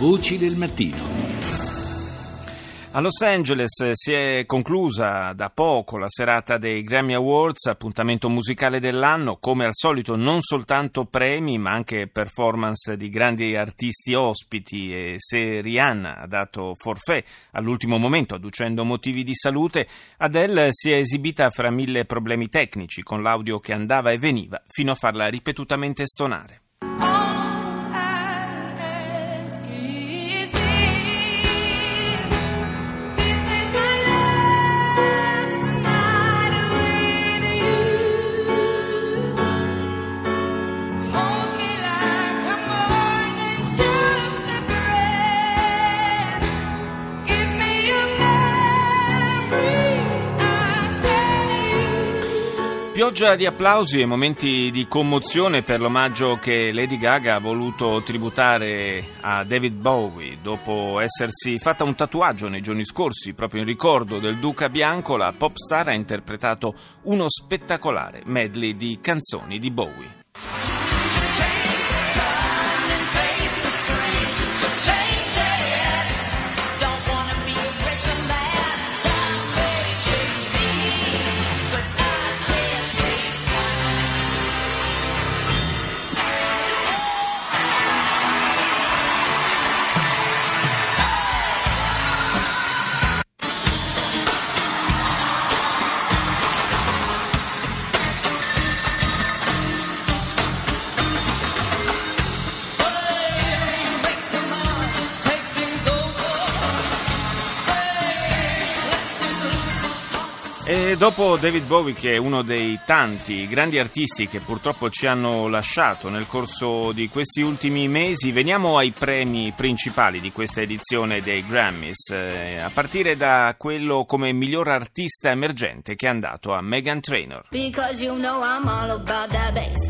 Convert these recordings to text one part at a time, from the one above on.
Voci del mattino. A Los Angeles si è conclusa da poco la serata dei Grammy Awards, appuntamento musicale dell'anno, come al solito non soltanto premi ma anche performance di grandi artisti ospiti e se Rihanna ha dato forfè all'ultimo momento adducendo motivi di salute, Adele si è esibita fra mille problemi tecnici con l'audio che andava e veniva fino a farla ripetutamente stonare. Pioggia di applausi e momenti di commozione per l'omaggio che Lady Gaga ha voluto tributare a David Bowie dopo essersi fatta un tatuaggio nei giorni scorsi proprio in ricordo del Duca Bianco. La pop star ha interpretato uno spettacolare medley di canzoni di Bowie. E dopo David Bowie, che è uno dei tanti grandi artisti che purtroppo ci hanno lasciato nel corso di questi ultimi mesi, veniamo ai premi principali di questa edizione dei Grammys, eh, a partire da quello come miglior artista emergente che è andato a Megan Trainor.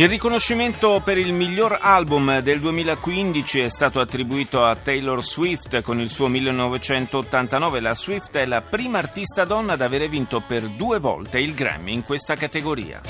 Il riconoscimento per il miglior album del 2015 è stato attribuito a Taylor Swift con il suo 1989. La Swift è la prima artista donna ad avere vinto per due volte il Grammy in questa categoria.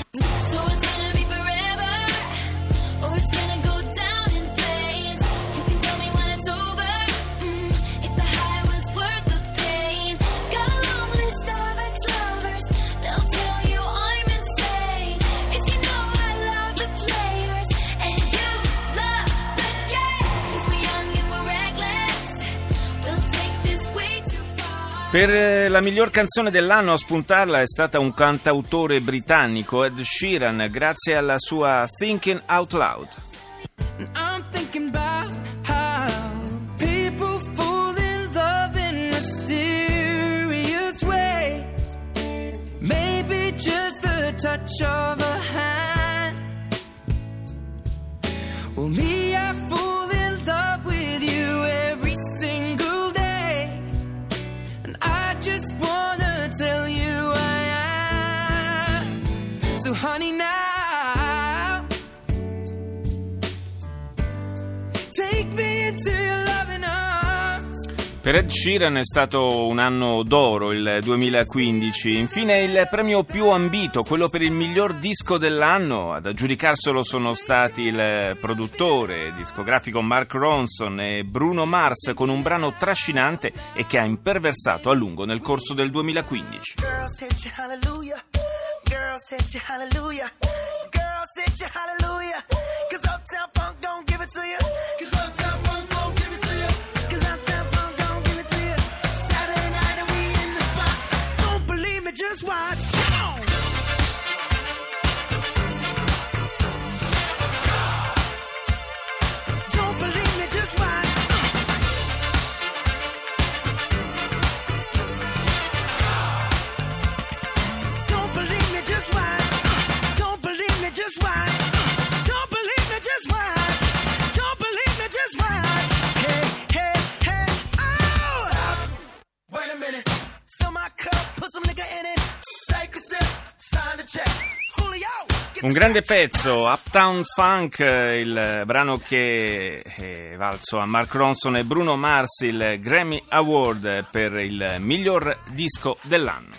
Per eh, la miglior canzone dell'anno a spuntarla è stata un cantautore britannico, Ed Sheeran, grazie alla sua Thinking Out Loud. Touch of a hand. Well, me, So, honey, now take me into your loving arms. Per Ed Sheeran è stato un anno d'oro il 2015. Infine il premio più ambito, quello per il miglior disco dell'anno. Ad aggiudicarselo sono stati il produttore discografico Mark Ronson e Bruno Mars con un brano trascinante e che ha imperversato a lungo nel corso del 2015. Girl, Girl, hit you hallelujah. Girl, hit you hallelujah. Cause Uptown Funk don't give it to you. Cause Uptown Funk Un grande pezzo, Uptown Funk, il brano che è valso a Mark Ronson e Bruno Mars il Grammy Award per il miglior disco dell'anno.